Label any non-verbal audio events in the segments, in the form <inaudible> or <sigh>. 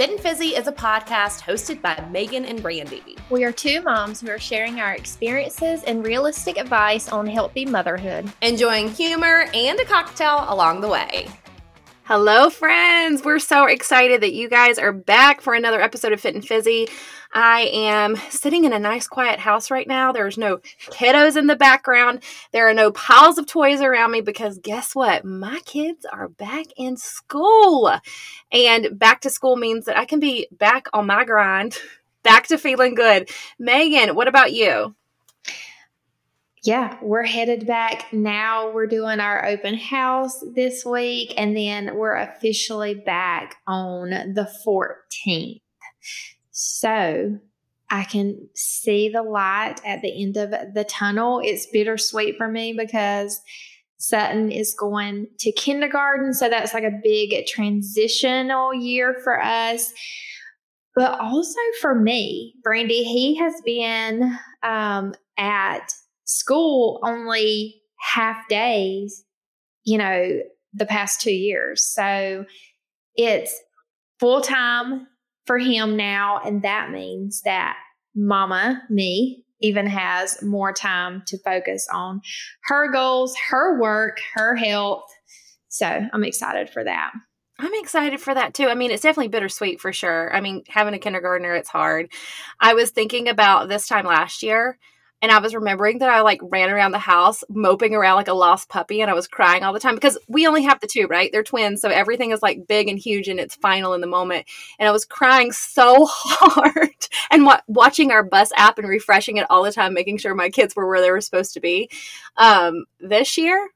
Fit and Fizzy is a podcast hosted by Magan and Brandi. We are two moms who are sharing our experiences and realistic advice on healthy motherhood, enjoying humor and a cocktail along the way. Hello, friends. We're so excited that you guys are back for another episode of Fit and Fizzy. I am sitting in a nice, quiet house right now. There's no kiddos in the background. There are no piles of toys around me because guess what? My kids are back in school. And back to school means that I can be back on my grind, <laughs> back to feeling good. Magan, what about you? yeah, we're headed back now. We're doing our open house this week, and then we're officially back on the 14th. So I can see the light at the end of the tunnel. It's bittersweet for me because Sutton is going to kindergarten. So that's like a big transitional year for us. But also for me, Brandi, he has been um, at school only half days, you know, the past two years. So it's full time for him now. And that means that mama, me, even has more time to focus on her goals, her work, her health. So I'm excited for that. I'm excited for that too. I mean, it's definitely bittersweet for sure. I mean, having a kindergartner, it's hard. I was thinking about this time last year and I was remembering that I like ran around the house moping around like a lost puppy and I was crying all the time because we only have the two, right? They're twins. So everything is like big and huge and it's final in the moment. And I was crying so <laughs> hard and wa- watching our bus app and refreshing it all the time, making sure my kids were where they were supposed to be. Um, this year,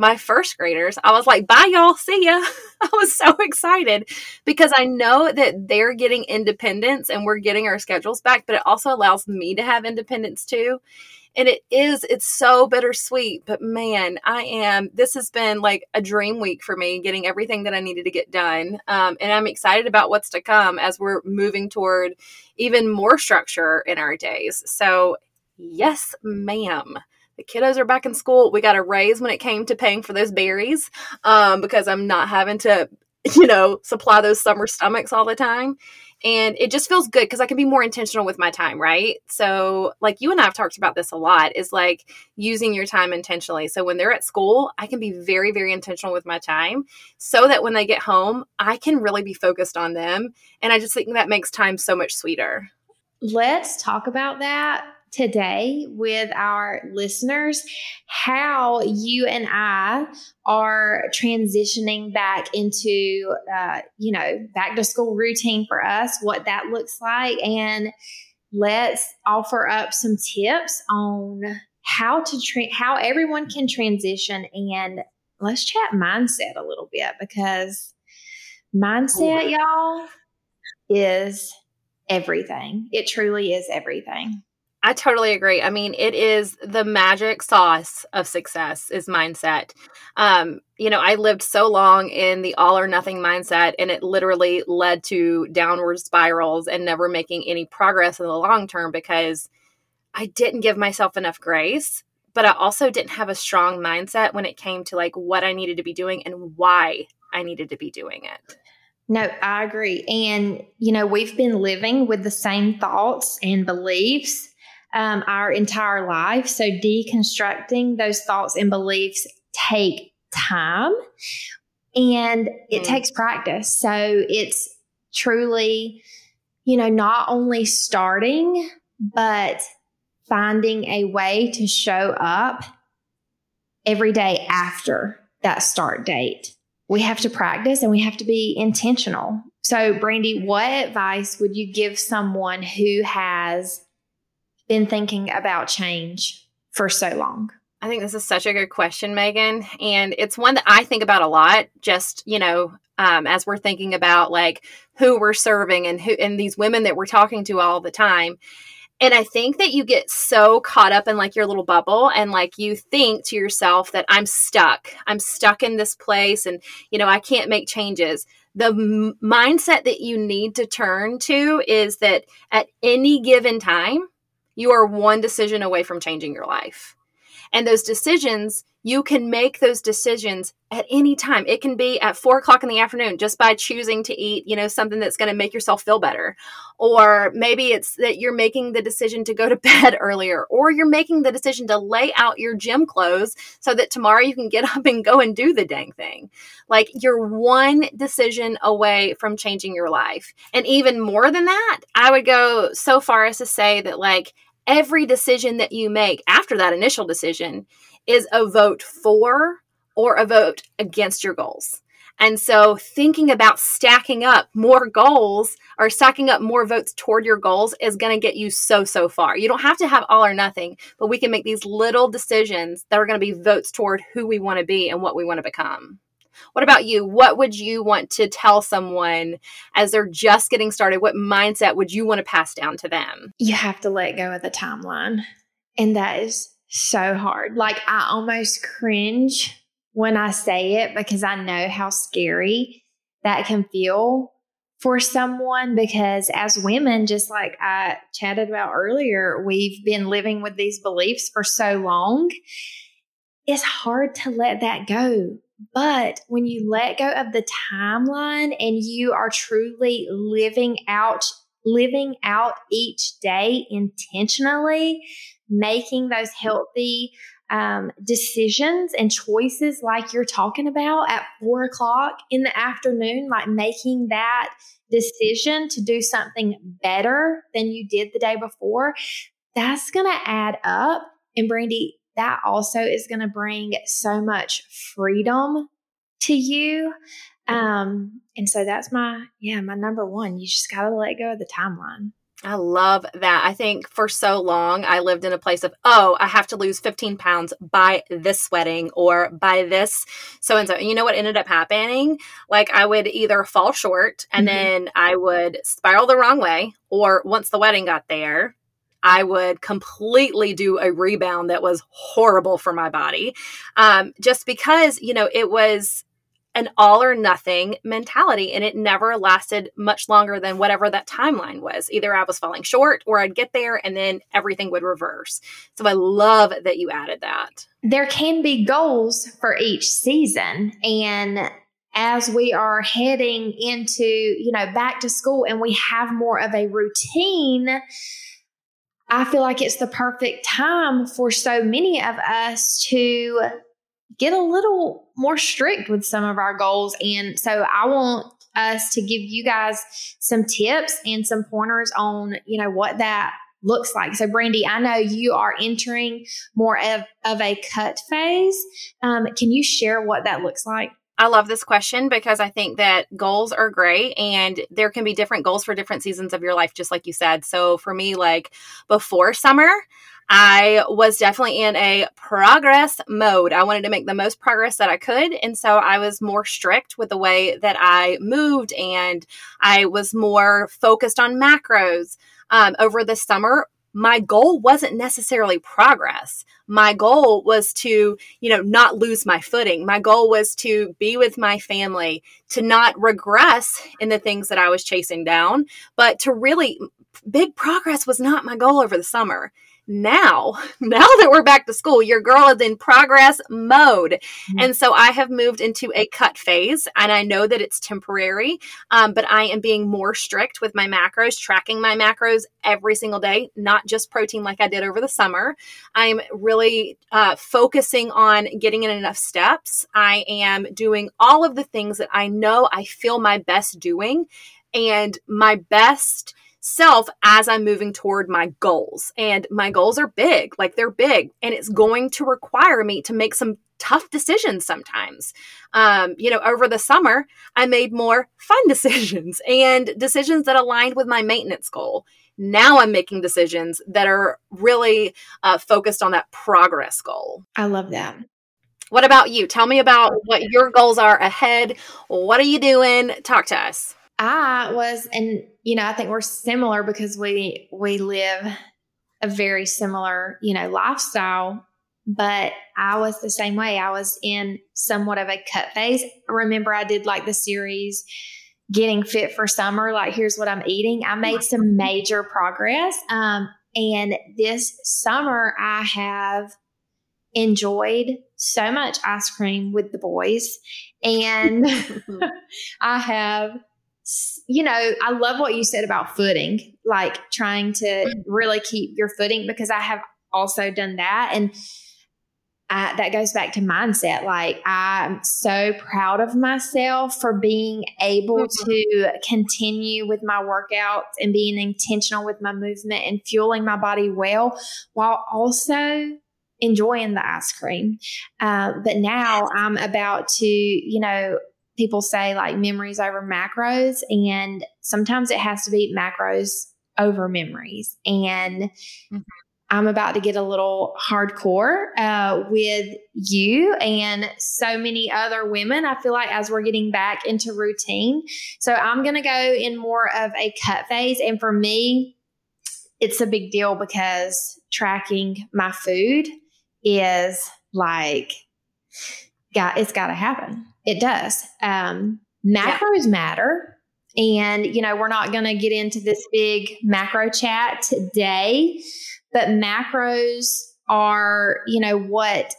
my first graders, I was like, bye, y'all. See ya. <laughs> I was so excited because I know that they're getting independence and we're getting our schedules back, but it also allows me to have independence too. And it is, it's so bittersweet. But man, I am, this has been like a dream week for me, getting everything that I needed to get done. Um, and I'm excited about what's to come as we're moving toward even more structure in our days. So, yes, ma'am the kiddos are back in school. We got a raise when it came to paying for those berries um, because I'm not having to, <laughs> you know, supply those summer stomachs all the time. And it just feels good because I can be more intentional with my time, right? So, like you and I have talked about this a lot, is like using your time intentionally. So, when they're at school, I can be very, very intentional with my time so that when they get home, I can really be focused on them. And I just think that makes time so much sweeter. Let's talk about that today with our listeners how you and I are transitioning back into, uh, you know, back to school routine for us, what that looks like. And let's offer up some tips on how to, tra- how everyone can transition and let's chat mindset a little bit because mindset, y'all, is everything. It truly is everything. I totally agree. I mean, it is the magic sauce of success is mindset. Um, you know, I lived so long in the all or nothing mindset and it literally led to downward spirals and never making any progress in the long term because I didn't give myself enough grace, but I also didn't have a strong mindset when it came to like what I needed to be doing and why I needed to be doing it. No, I agree. And, you know, we've been living with the same thoughts and beliefs um, our entire life. So deconstructing those thoughts and beliefs take time and it mm. takes practice. So it's truly, you know, not only starting, but finding a way to show up every day after that start date. We have to practice and we have to be intentional. So, Brandi, what advice would you give someone who has been thinking about change for so long? I think this is such a good question, Magan. And it's one that I think about a lot, just, you know, um, as we're thinking about like who we're serving and who and these women that we're talking to all the time. And I think that you get so caught up in like your little bubble and like you think to yourself that I'm stuck. I'm stuck in this place and, you know, I can't make changes. The m- mindset that you need to turn to is that at any given time, you are one decision away from changing your life. And those decisions you can make those decisions at any time. It can be at four o'clock in the afternoon just by choosing to eat, you know, something that's going to make yourself feel better. Or maybe it's that you're making the decision to go to <laughs> bed earlier, or you're making the decision to lay out your gym clothes so that tomorrow you can get up and go and do the dang thing. Like you're one decision away from changing your life. And even more than that, I would go so far as to say that, like, every decision that you make after that initial decision is a vote for or a vote against your goals. And so thinking about stacking up more goals or stacking up more votes toward your goals is going to get you so, so far. You don't have to have all or nothing, but we can make these little decisions that are going to be votes toward who we want to be and what we want to become. What about you? What would you want to tell someone as they're just getting started? What mindset would you want to pass down to them? You have to let go of the timeline. And that is so hard. Like, I almost cringe when I say it because I know how scary that can feel for someone because as women just like I chatted about earlier we've been living with these beliefs for so long it's hard to let that go but when you let go of the timeline and you are truly living out living out each day intentionally making those healthy um, decisions and choices like you're talking about at four o'clock in the afternoon, like making that decision to do something better than you did the day before, that's going to add up. And Brandi, that also is going to bring so much freedom to you. Um, and so that's my, yeah, my number one. You just got to let go of the timeline. I love that. I think for so long I lived in a place of, oh, I have to lose 15 pounds by this wedding or by this so and so. You know what ended up happening? Like I would either fall short and mm-hmm. then I would spiral the wrong way, or once the wedding got there, I would completely do a rebound that was horrible for my body. Um, just because, you know, it was an all or nothing mentality and it never lasted much longer than whatever that timeline was. Either i was falling short or i'd get there and then everything would reverse. So i love that you added that. There can be goals for each season and as we are heading into you know back to school and we have more of a routine i feel like it's the perfect time for so many of us to get a little more strict with some of our goals. And so I want us to give you guys some tips and some pointers on, you know, what that looks like. So, Brandi, I know you are entering more of, of a cut phase. Um, can you share what that looks like? I love this question because I think that goals are great and there can be different goals for different seasons of your life, just like you said. So for me, like before summer, I was definitely in a progress mode. I wanted to make the most progress that I could. And so I was more strict with the way that I moved and I was more focused on macros. Um, over the summer, my goal wasn't necessarily progress. My goal was to, you know, not lose my footing. My goal was to be with my family, to not regress in the things that I was chasing down, but to really, big progress was not my goal over the summer now, <laughs> now that we're back to school, your girl is in progress mode. Mm-hmm. And so I have moved into a cut phase and I know that it's temporary, um, but I am being more strict with my macros, tracking my macros every single day, not just protein like I did over the summer. I'm really uh, focusing on getting in enough steps. I am doing all of the things that I know I feel my best doing and my best self as I'm moving toward my goals. And my goals are big, like they're big, and it's going to require me to make some tough decisions sometimes. Um, you know, over the summer, I made more fun <laughs> decisions and decisions that aligned with my maintenance goal. Now I'm making decisions that are really uh, focused on that progress goal. I love that. What about you? Tell me about what your goals are ahead. What are you doing? Talk to us. I was, and you know, I think we're similar because we we live a very similar, you know, lifestyle. But I was the same way. I was in somewhat of a cut phase. Remember, I did like the series getting fit for summer. Like, here's what I'm eating. I made some major progress. Um, and this summer, I have enjoyed so much ice cream with the boys. And <laughs> I have, you know, I love what you said about footing, like trying to mm. really keep your footing because I have also done that. And I, that goes back to mindset. Like, I'm so proud of myself for being able mm-hmm. to continue with my workouts and being intentional with my movement and fueling my body well while also enjoying the ice cream. Uh, but now I'm about to, you know, people say like memories over macros, and sometimes it has to be macros over memories. And mm-hmm. I'm about to get a little hardcore uh, with you and so many other women. I feel like as we're getting back into routine. So I'm going to go in more of a cut phase. And for me, it's a big deal because tracking my food is like, got, it's got to happen. It does. Um, macros yeah. matter. And, you know, we're not going to get into this big macro chat today but macros are, you know, what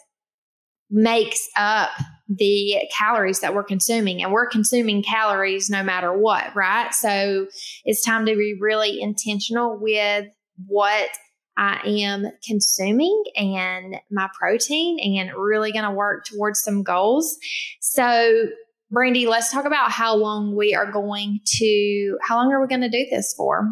makes up the calories that we're consuming and we're consuming calories no matter what, right? So it's time to be really intentional with what I am consuming and my protein and really going to work towards some goals. So Brandi, let's talk about how long we are going to, how long are we going to do this for?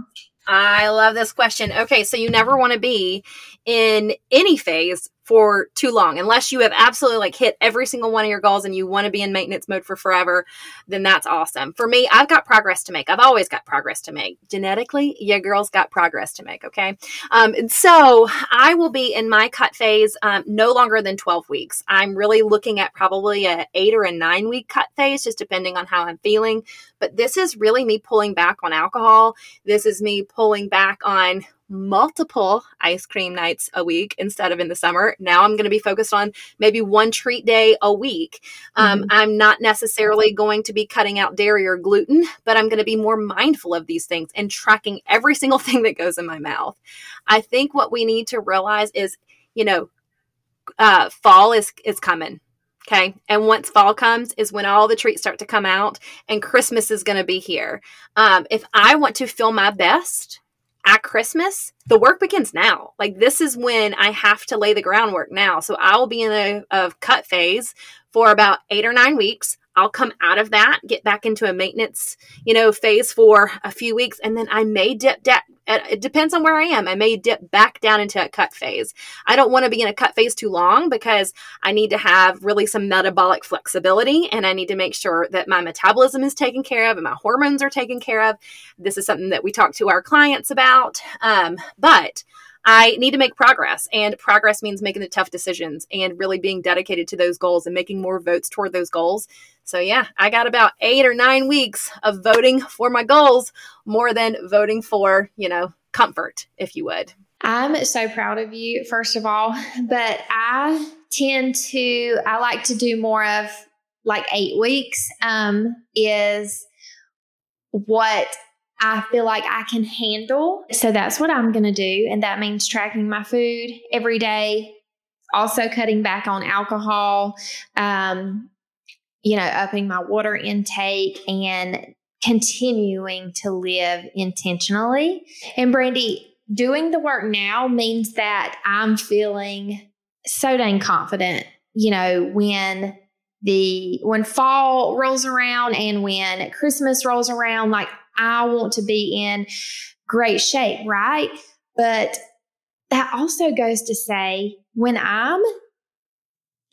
I love this question. Okay, so you never want to be in any phase for too long. Unless you have absolutely like hit every single one of your goals and you want to be in maintenance mode for forever then that's awesome. For me i've got progress to make. I've always got progress to make. Genetically yeah girls got progress to make okay? Um, and so i will be in my cut phase um, no longer than 12 weeks. I'm really looking at probably a eight or a nine week cut phase just depending on how i'm feeling. But this is really me pulling back on alcohol. This is me pulling back on multiple ice cream nights a week instead of in the summer. Now I'm going to be focused on maybe one treat day a week. Um, mm-hmm. I'm not necessarily going to be cutting out dairy or gluten, but I'm going to be more mindful of these things and tracking every single <laughs> thing that goes in my mouth. I think what we need to realize is, you know, uh, fall is is coming. Okay. And once fall comes is when all the treats start to come out and Christmas is going to be here. Um, if I want to feel my best, at Christmas, the work begins now. Like this is when I have to lay the groundwork now. So I'll be in a, a cut phase for about eight or nine weeks. I'll come out of that, get back into a maintenance, you know, phase for a few weeks, and then I may dip. Da- it depends on where I am. I may dip back down into a cut phase. I don't want to be in a cut phase too long because I need to have really some metabolic flexibility, and I need to make sure that my metabolism is taken care of and my hormones are taken care of. This is something that we talk to our clients about, um, but I need to make progress. And progress means making the tough decisions and really being dedicated to those goals and making more votes toward those goals. So, yeah, I got about eight or nine weeks of voting for my goals more than voting for, you know, comfort, if you would. I'm so proud of you, first of all, <laughs> but I tend to, I like to do more of like eight weeks, um, is what I feel like I can handle. So that's what I'm going to do. And that means tracking my food every day, also cutting back on alcohol, um, you know, upping my water intake and continuing to live intentionally. And Brandi, doing the work now means that I'm feeling so dang confident, you know, when the when fall rolls around and when Christmas rolls around, like I want to be in great shape, right? But that also goes to say when I'm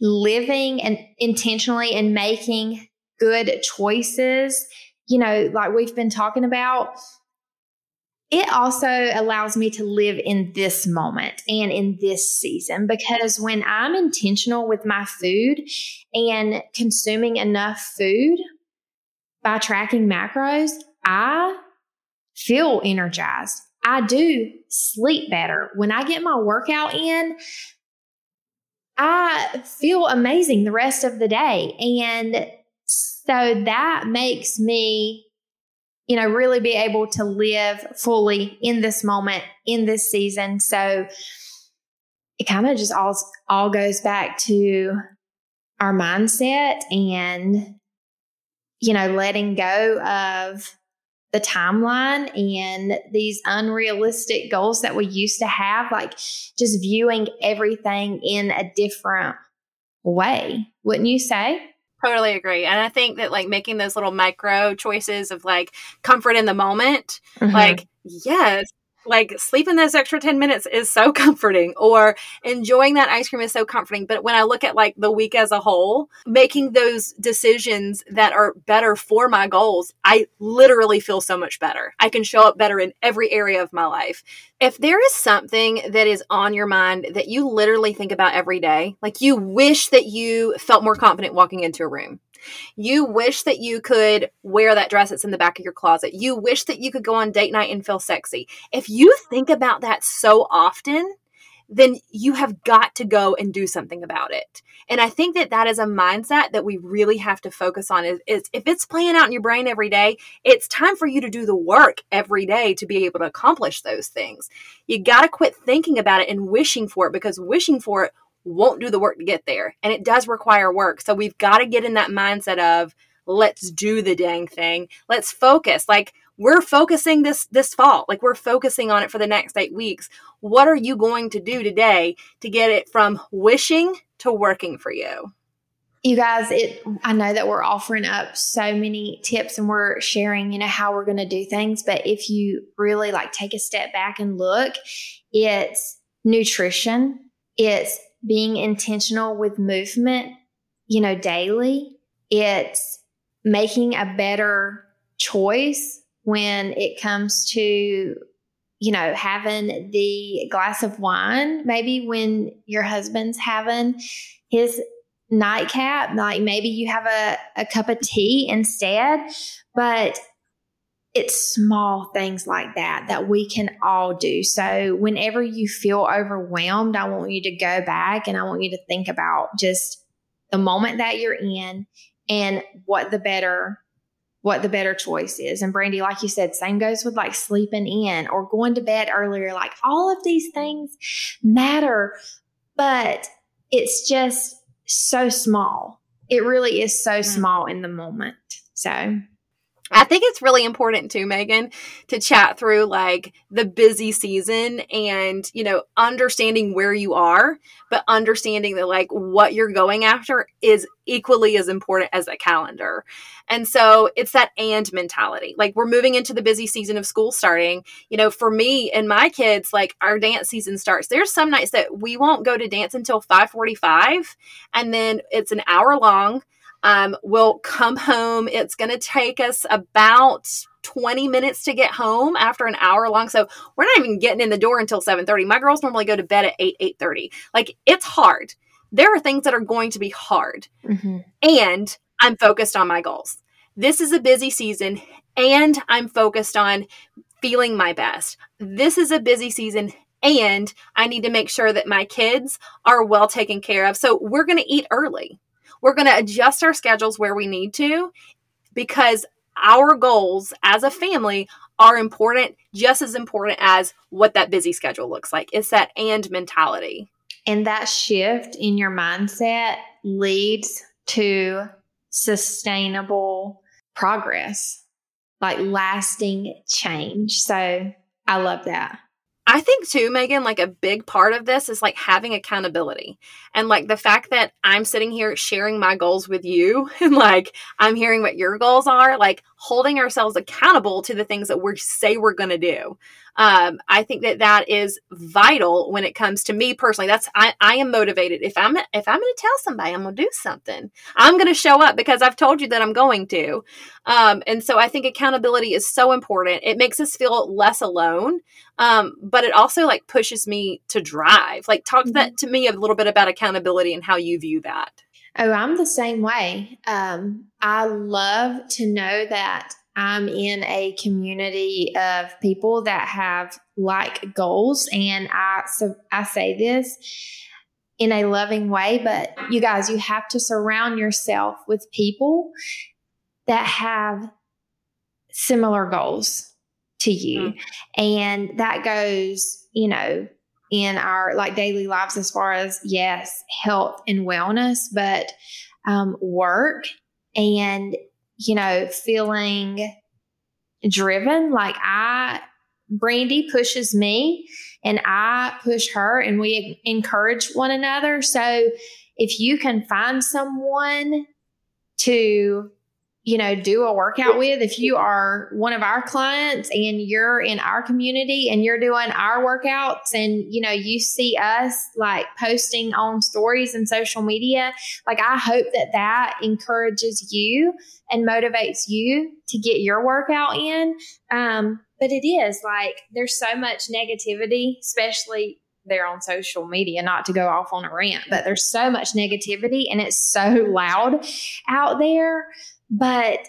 living and intentionally and making good choices, you know, like we've been talking about, it also allows me to live in this moment and in this season because when I'm intentional with my food and consuming enough food by tracking macros, I feel energized. I do sleep better. When I get my workout in, I feel amazing the rest of the day. And so that makes me, you know, really be able to live fully in this moment, in this season. So it kind of just all all goes back to our mindset and you know letting go of the timeline and these unrealistic goals that we used to have like just viewing everything in a different way wouldn't you say Totally agree. And I think that like making those little micro choices of like comfort in the moment, mm-hmm. like, yes, like sleeping those extra 10 minutes is so <laughs> comforting or enjoying that ice cream is so comforting. But when i look at like the week as a whole making those decisions that are better for my goals i literally feel so much better. I can show up better in every area of my life. If there is something that is on your mind that you literally think about every day like you wish that you felt more confident walking into a room you wish that you could wear that dress that's in the back of your closet. You wish that you could go on date night and feel sexy. If you think about that so often, then you have got to go and do something about it. And I think that that is a mindset that we really have to focus on is, is, if it's playing out in your brain every day, it's time for you to do the work every day to be able to accomplish those things. You got to quit thinking about it and wishing for it because wishing for it won't do the work to get there. And it does require work. So we've got to get in that mindset of let's do the dang thing. Let's focus. Like we're focusing this this fall. Like we're focusing on it for the next 8 weeks. What are you going to do today to get it from wishing to working for you? You guys, it I know that we're offering up so many tips and we're sharing, you know, how we're going to do things, but if you really like take a step back and look, it's nutrition, it's being intentional with movement, you know, daily. It's making a better choice when it comes to, you know, having the glass of wine. Maybe when your husband's having his nightcap, like maybe you have a, a cup of tea instead. But it's small things like that that we can all do. So, whenever you feel overwhelmed, I want you to go back and I want you to think about just the moment that you're in and what the better what the better choice is. And Brandi, like you said, same goes with like sleeping in or going to bed earlier. Like all of these things matter, but it's just so small. It really is so mm. small in the moment. So I think it's really important too, Magan, to chat through like the busy season and, you know, understanding where you are, but understanding that like what you're going after is equally as important as a calendar. And so it's that and mentality. Like we're moving into the busy season of school starting. You know, for me and my kids, like our dance season starts. There's some nights that we won't go to dance until 545 and then it's an hour long um, we'll come home. It's going to take us about 20 minutes to get home after an hour long. So we're not even getting in the door until 7:30. My girls normally go to bed at 8, 8:30. Like it's hard. There are things that are going to be hard. Mm-hmm. And I'm focused on my goals. This is a busy season and I'm focused on feeling my best. This is a busy season and I need to make sure that my kids are well taken care of. So we're going to eat early. We're going to adjust our schedules where we need to because our goals as a family are important, just as important as what that busy schedule looks like. It's that and mentality. And that shift in your mindset leads to sustainable progress, like lasting change. So I love that. I think too, Magan, like a big part of this is like having accountability. And like the fact that I'm sitting here sharing my goals with you <laughs> and like I'm hearing what your goals are, like holding ourselves accountable to the things that we say we're going to do um, I think that that is vital when it comes to me personally. That's I, I am motivated. If I'm if I'm going to tell somebody I'm going to do something, I'm going to show up because I've told you that I'm going to. Um, and so I think accountability is so important. It makes us feel less alone, um, but it also like pushes me to drive. Like talk mm-hmm. that to me a little bit about accountability and how you view that. Oh, I'm the same way. Um, I love to know that I'm in a community of people that have like goals. And I, so I say this in a loving way, but you guys, you have to surround yourself with people that have similar goals to you. Mm-hmm. And that goes, you know, in our like daily lives as far as yes health and wellness but um, work and you know feeling driven. Like i brandi pushes me and i push her and we encourage one another. So if you can find someone to you know, do a workout with. If you are one of our clients and you're in our community and you're doing our workouts and, you know, you see us like posting on stories and social media, like I hope that that encourages you and motivates you to get your workout in. Um, but it is like there's so much negativity, especially there on social media, not to go off on a rant, but there's so much negativity and it's so loud out there but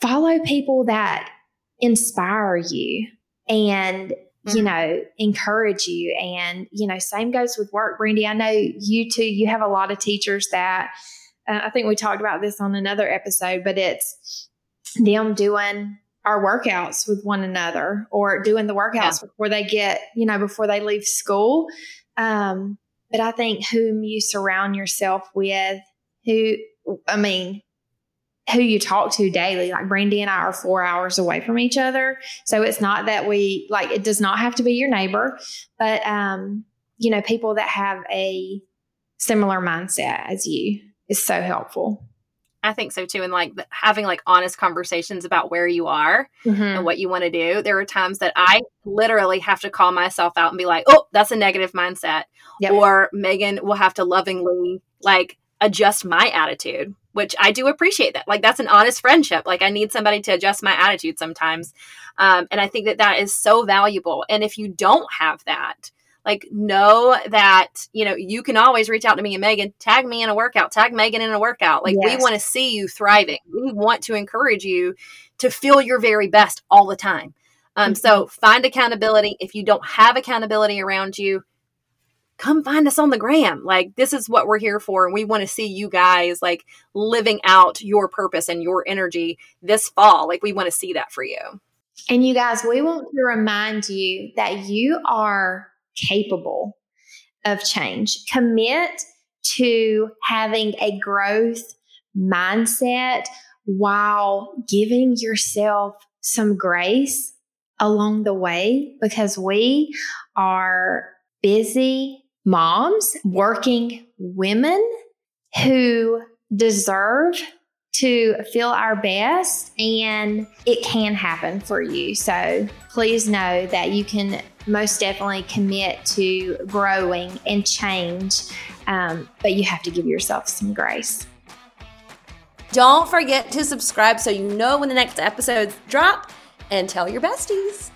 follow people that inspire you and you mm-hmm. know encourage you and you know same goes with work brandi i know you too you have a lot of teachers that uh, i think we talked about this on another episode but it's them doing our workouts with one another or doing the workouts yeah. before they get you know before they leave school um, but i think whom you surround yourself with who I mean, who you talk to daily. Like Brandi and I are four hours away from each other. So it's not that we like it does not have to be your neighbor, but um, you know, people that have a similar mindset as you is so helpful. I think so too. And like having like honest conversations about where you are mm-hmm. and what you want to do. There are times that I literally have to call myself out and be like, oh, that's a negative mindset. Yep. Or Magan will have to lovingly like adjust my attitude, which I do appreciate that. Like that's an honest friendship. Like I need somebody to adjust my attitude sometimes. Um, and I think that that is so valuable. And if you don't have that, like know that you know you can always reach out to me and magan tag me in a workout tag magan in a workout like yes. we want to see you thriving we want to encourage you to feel your very best all the time um, mm-hmm. so find accountability if you don't have accountability around you come find us on the gram. Like, this is what we're here for. And we want to see you guys like living out your purpose and your energy this fall. Like, we want to see that for you. And you guys, we want to remind you that you are capable of change. Commit to having a growth mindset while giving yourself some grace along the way because we are busy moms, working women who deserve to feel our best and it can happen for you. So please know that you can most definitely commit to growing and change, um, but you have to give yourself some grace. Don't forget to subscribe so you know when the next episodes drop and tell your besties.